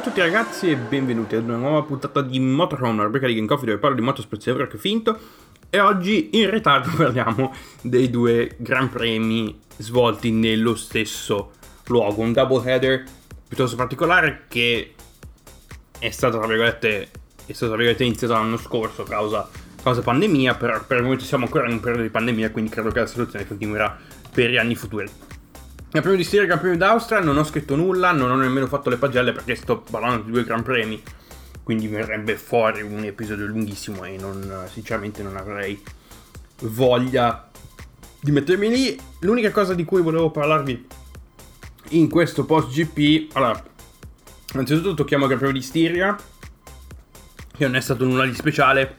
Ciao a tutti ragazzi e benvenuti ad una nuova puntata di Motorhome, una rubrica di Game Coffee dove parlo di motorsport vero che finto e oggi in ritardo parliamo dei due gran premi svolti nello stesso luogo, un double header piuttosto particolare che è stato tra virgolette, è stato, tra virgolette iniziato l'anno scorso causa, causa pandemia, però per il momento siamo ancora in un periodo di pandemia quindi credo che la situazione continuerà per gli anni futuri. Gran premio di Stiria, Gran premio d'Austria, non ho scritto nulla, non ho nemmeno fatto le pagelle perché sto parlando di due Gran Premi, quindi verrebbe fuori un episodio lunghissimo e non, sinceramente non avrei voglia di mettermi lì. L'unica cosa di cui volevo parlarvi in questo post GP, allora, innanzitutto tocchiamo il Gran Premio di Stiria, che non è stato nulla di speciale,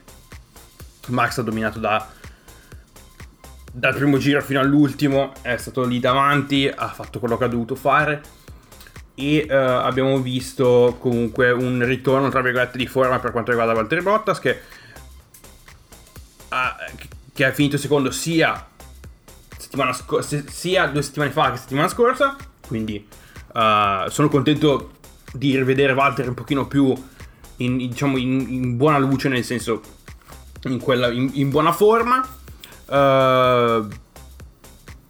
Max ha dominato da dal primo giro fino all'ultimo è stato lì davanti, ha fatto quello che ha dovuto fare. E uh, abbiamo visto comunque un ritorno tra virgolette di forma per quanto riguarda Valtteri Bottas che, uh, che ha finito secondo sia, sco- sia due settimane fa che settimana scorsa. Quindi uh, sono contento di rivedere Valtteri un pochino più in, diciamo in, in buona luce nel senso in, quella, in buona forma Uh,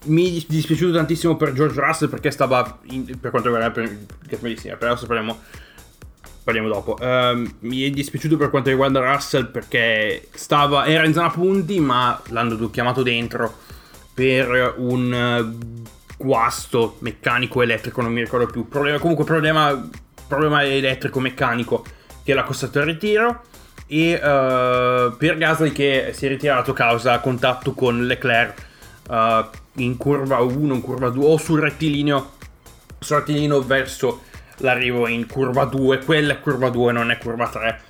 mi è dispiaciuto tantissimo per George Russell perché stava in, per quanto riguarda per, per, per adesso parliamo, parliamo dopo. Uh, mi è dispiaciuto per quanto riguarda Russell perché stava era in zona punti ma l'hanno chiamato dentro per un guasto meccanico elettrico non mi ricordo più. Problema, comunque problema, problema elettrico meccanico che l'ha costato il ritiro e uh, per Gasly che si è ritirato causa contatto con Leclerc uh, in curva 1, in curva 2 o sul rettilineo, sul rettilineo verso l'arrivo in curva 2, quella è curva 2, non è curva 3.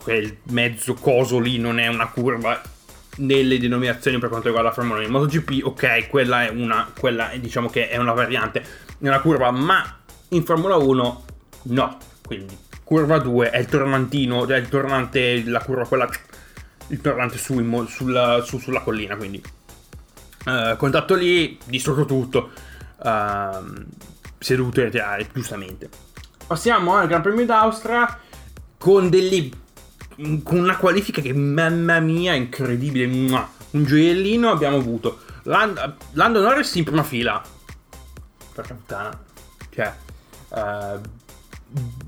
Quel mezzo coso lì non è una curva nelle denominazioni per quanto riguarda la Formula 1. In MotoGP, ok, quella è una, quella è, diciamo che è una variante, è una curva, ma in Formula 1 no. Quindi curva 2 è il tornantino, è il tornante, la curva quella, il tornante su, sulla, su, sulla collina, quindi. Uh, contatto lì, distrutto tutto, uh, si è dovuto ritirare, giustamente. Passiamo al Gran Premio d'Austria con delle con una qualifica che mamma mia incredibile. Un gioiellino abbiamo avuto. Land- Lando Norris in prima fila. Porca puttana. Cioè uh,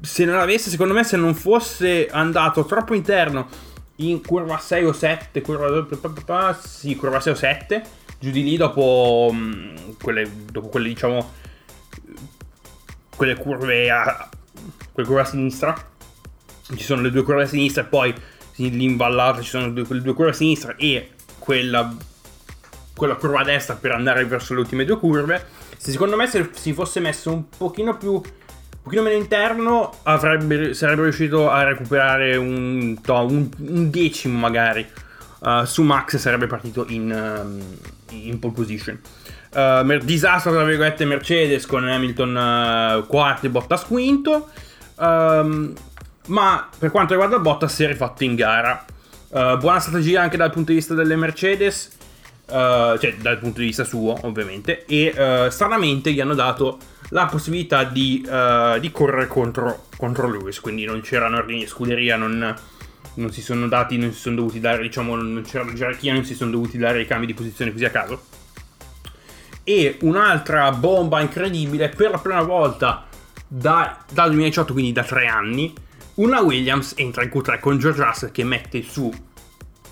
se non avesse, secondo me, se non fosse andato troppo interno in curva 6 o 7, curva, sì, curva 6 o 7, giù di lì dopo mm, quelle, dopo quelle diciamo, quelle curve a, quelle curve a sinistra, ci sono le due curve a sinistra e poi l'imballata ci sono due, quelle due curve a sinistra e quella, quella curva a destra per andare verso le ultime due curve. Se secondo me se si fosse messo un pochino più pochino meno interno avrebbe, sarebbe riuscito a recuperare un, un, un decimo magari uh, su Max sarebbe partito in, um, in pole position. Uh, disastro tra virgolette Mercedes con Hamilton uh, quarto e Bottas quinto. Um, ma per quanto riguarda Bottas si è rifatto in gara. Buona strategia anche dal punto di vista delle Mercedes cioè dal punto di vista suo ovviamente e stranamente gli hanno dato la possibilità di, uh, di correre contro, contro, Lewis, quindi non c'erano ordini di scuderia, non, non, si sono dati, non si sono dovuti dare, diciamo, non c'era gerarchia, non si sono dovuti dare i cambi di posizione così a caso. E un'altra bomba incredibile, per la prima volta da, dal 2018, quindi da tre anni, una Williams entra in Q3 con George Russell che mette su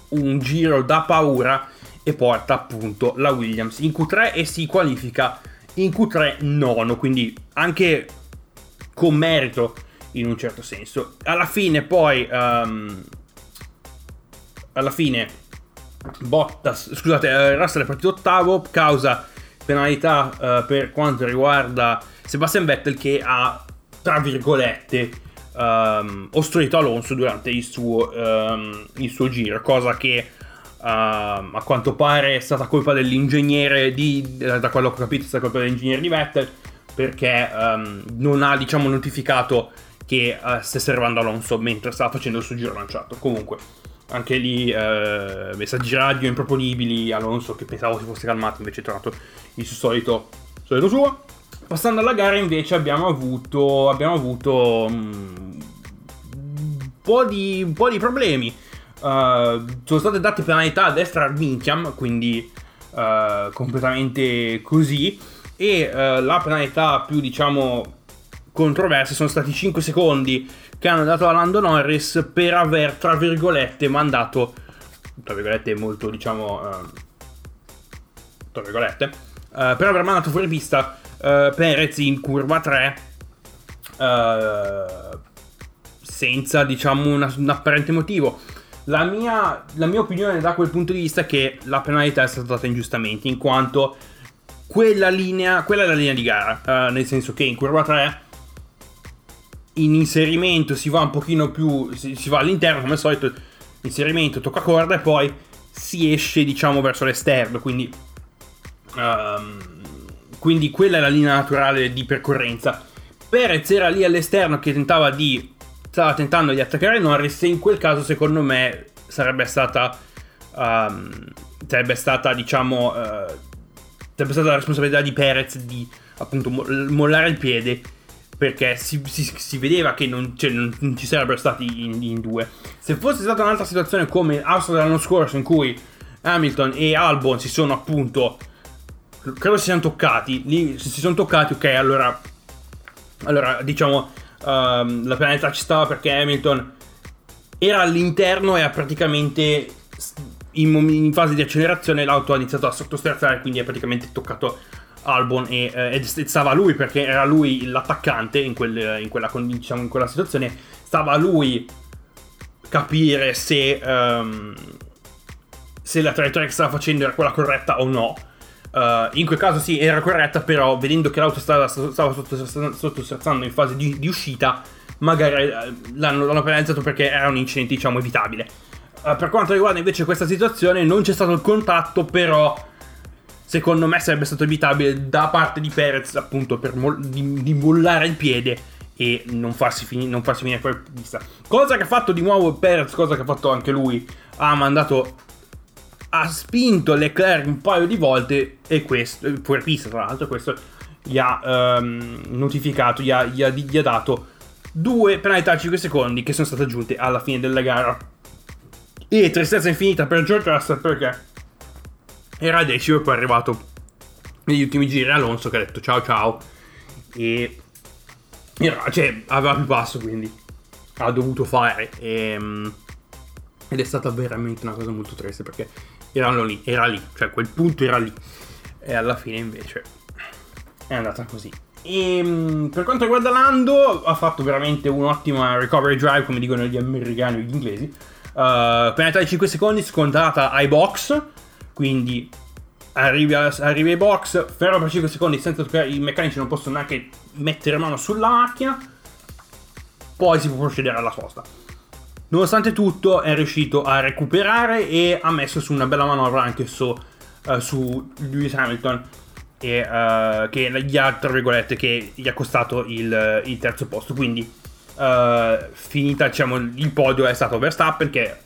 un giro da paura e porta appunto la Williams in Q3 e si qualifica in Q3 nono, quindi anche con merito in un certo senso. Alla fine poi, um, alla fine Bottas, scusate, uh, Russell è partito ottavo, causa penalità uh, per quanto riguarda Sebastian Vettel che ha, tra virgolette, um, ostruito Alonso durante il suo, um, il suo giro, cosa che Uh, a quanto pare è stata colpa dell'ingegnere di, eh, da quello che ho capito è stata colpa dell'ingegnere di Vettel perché um, non ha diciamo notificato che uh, stesse arrivando Alonso mentre stava facendo il suo giro lanciato comunque anche lì uh, messaggi radio improponibili Alonso che pensavo si fosse calmato invece è tornato il suo solito, solito suo Passando alla gara invece abbiamo avuto, abbiamo avuto um, un, po di, un po' di problemi. Uh, sono state date penalità a destra al Minchiam, quindi uh, completamente così. E uh, la penalità più, diciamo, controversa sono stati 5 secondi che hanno dato a Lando Norris per aver, tra virgolette, mandato, tra virgolette molto, diciamo, tra virgolette, per aver mandato fuori pista Perez in curva 3 uh, eh, senza diciamo una, un apparente motivo. La mia, la mia, opinione da quel punto di vista è che la penalità è stata data ingiustamente in quanto quella linea, quella è la linea di gara, uh, nel senso che in curva 3 in inserimento si va un pochino più, si, si va all'interno come al solito, inserimento, tocca corda e poi si esce diciamo verso l'esterno, quindi um, quindi quella è la linea naturale di percorrenza. Perez era lì all'esterno che tentava di stava tentando di attaccare Norris e in quel caso secondo me sarebbe stata um, sarebbe stata diciamo uh, sarebbe stata la responsabilità di Perez di appunto mollare il piede perché si, si, si vedeva che non, cioè, non, ci sarebbero stati in, in, due se fosse stata un'altra situazione come Austria dell'anno scorso in cui Hamilton e Albon si sono appunto credo si siano toccati. Lì, si sono toccati, ok, allora, allora diciamo, um, la penalità ci stava perché Hamilton era all'interno e ha praticamente in, in, fase di accelerazione l'auto ha iniziato a sottosterzare, quindi ha praticamente toccato Albon e, eh, stava lui perché era lui l'attaccante in, quel, in, quella, diciamo, in quella situazione, stava lui capire se, um, se la traiettoria che stava facendo era quella corretta o no. Uh, in quel caso sì, era corretta, però vedendo che l'auto stava, stava sottosterzando in fase di, di uscita, magari eh, l'hanno, l'hanno, penalizzato perché era un incidente, diciamo, evitabile. Uh, per quanto riguarda invece questa situazione, non c'è stato il contatto, però secondo me sarebbe stato evitabile da parte di Perez, appunto, mo- di, di mollare il piede e non farsi, fini- non farsi finire fuori pista. Cosa che ha fatto di nuovo Perez, cosa che ha fatto anche lui, ha mandato ha spinto Leclerc un paio di volte e questo, fuori pista tra l'altro, questo gli ha um, notificato, gli ha, gli, ha, gli ha, dato due penalità a 5 secondi che sono state aggiunte alla fine della gara. E tristezza infinita per George Russell perché era decimo e poi è arrivato negli ultimi giri Alonso che ha detto ciao ciao e era, cioè, aveva più passo quindi ha dovuto fare e, ehm, ed è stata veramente una cosa molto triste perché erano lì, era lì, cioè quel punto era lì. E alla fine invece è andata così. E ehm, per quanto riguarda Lando, ha fatto veramente un'ottima recovery drive, come dicono gli americani o gli inglesi. Uh, penalità di 5 secondi scontata ai box, quindi arrivi, ai box, fermo per 5 secondi senza toccare, i meccanici non possono neanche mettere mano sulla macchina, poi si può procedere alla sosta. Nonostante tutto è riuscito a recuperare e ha messo su una bella manovra anche su, uh, su Lewis Hamilton e, uh, che gli ha, che gli ha costato il, il terzo posto. Quindi uh, finita diciamo, il podio è stato Verstappen che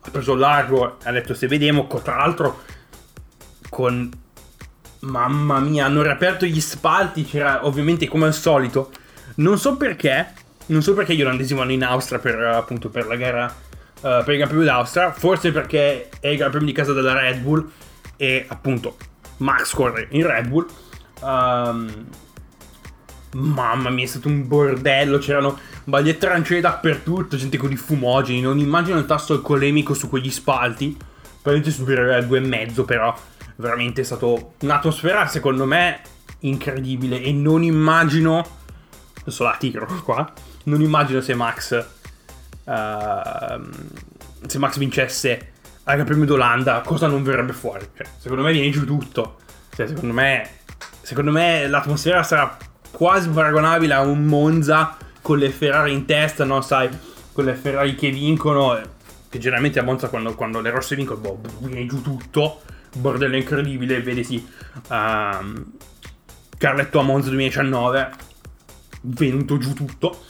ha preso largo, ha detto se vediamo, tra l'altro con... Mamma mia, hanno riaperto gli spalti, c'era ovviamente come al solito. Non so perché, non so perché gli olandesi vanno in Austria per, appunto, per la gara, uh, per il Gran Premio d'Austria. Forse perché è il Gran Premio di casa della Red Bull e appunto Max corre in Red Bull. Um, mamma mia, è stato un bordello. C'erano bagliette arancioni dappertutto, gente con i fumogeni. Non immagino il tasto alcolemico su quegli spalti. Probabilmente subire a due e mezzo, però veramente è stato un'atmosfera, secondo me, incredibile. E non immagino. Adesso la tiro qua non immagino se Max. Uh, se Max vincesse al Gran Premio d'Olanda, cosa non verrebbe fuori? Cioè, secondo me viene giù tutto. Cioè, secondo me. Secondo me l'atmosfera sarà quasi paragonabile a un Monza con le Ferrari in testa, no? Sai, con le Ferrari che vincono. Che generalmente a Monza quando, quando le rosse vincono, boh, viene giù tutto. Bordello incredibile, vedi sì. Um, Carletto a Monza 2019, venuto giù tutto.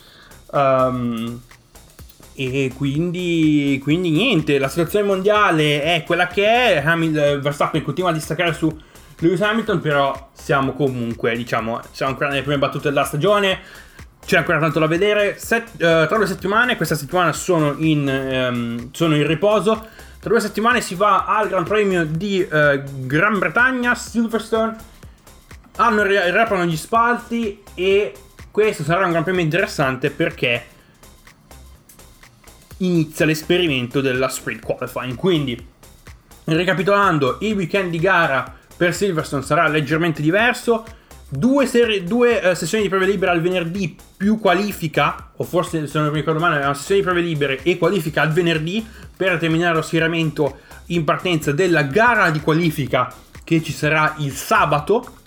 Um, e quindi, quindi, niente, la situazione mondiale è quella che è. Verstappen continua a distaccare su, Lewis Hamilton, però siamo comunque, diciamo, siamo ancora nelle prime battute della stagione. C'è ancora tanto da vedere. Set, uh, tra due settimane, questa settimana sono in, um, sono in riposo. Tra due settimane si va al Gran Premio di uh, Gran Bretagna, Silverstone. Hanno, riaprono gli spalti e questo sarà un Gran Premio interessante perché inizia l'esperimento della sprint qualifying. Quindi, ricapitolando, il weekend di gara per Silverstone sarà leggermente diverso. Due, serie, due uh, sessioni di prove libere al venerdì più qualifica, o forse se non mi ricordo male, una sessione di prove libere e qualifica al venerdì per terminare lo schieramento in partenza della gara di qualifica che ci sarà il sabato.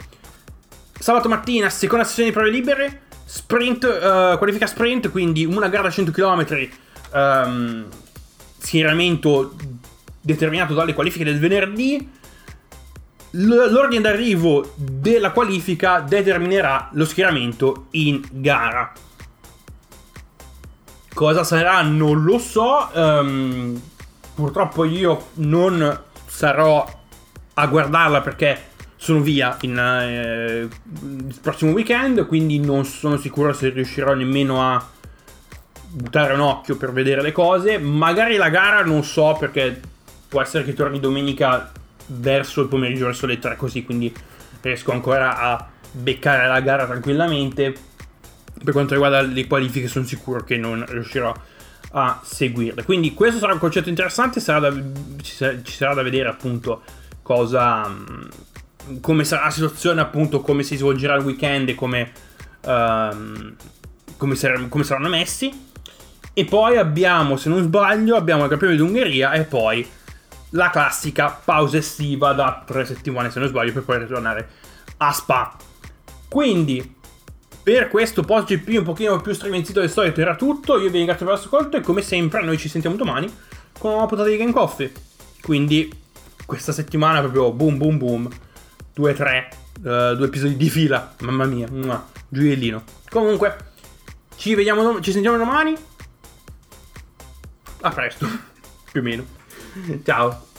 Sabato mattina, seconda sessione di prove libere, sprint, uh, qualifica sprint, quindi una gara da 100 km um, schieramento determinato dalle qualifiche del venerdì. L'ordine d'arrivo della qualifica determinerà lo schieramento in gara. Cosa sarà? Non lo so. Um, purtroppo io non sarò a guardarla perché sono via in, eh, il prossimo weekend. Quindi non sono sicuro se riuscirò nemmeno a buttare un occhio per vedere le cose. Magari la gara non so perché può essere che torni domenica verso il pomeriggio, verso le 3 così, quindi riesco ancora a beccare la gara tranquillamente. Per quanto riguarda le qualifiche sono sicuro che non riuscirò a seguirle. Quindi questo sarà un concetto interessante, sarà da, ci, sarà, ci, sarà, da vedere appunto cosa... come sarà la situazione appunto, come si svolgerà il weekend e come... Um, come, sar- come saranno messi. E poi abbiamo, se non sbaglio, abbiamo il campione d'Ungheria e poi la classica pausa estiva da tre settimane, se non sbaglio, per poi ritornare a Spa. Quindi, per questo post GP un pochino più striminzito del solito era tutto. Io vi ringrazio per l'ascolto e come sempre noi ci sentiamo domani con una nuova puntata di Game Coffee. Quindi, questa settimana proprio boom boom boom. 2-3, uh, eh, due episodi di fila. Mamma mia, gioiellino. Comunque, ci vediamo, ci sentiamo domani. A presto, più o meno. Ciao.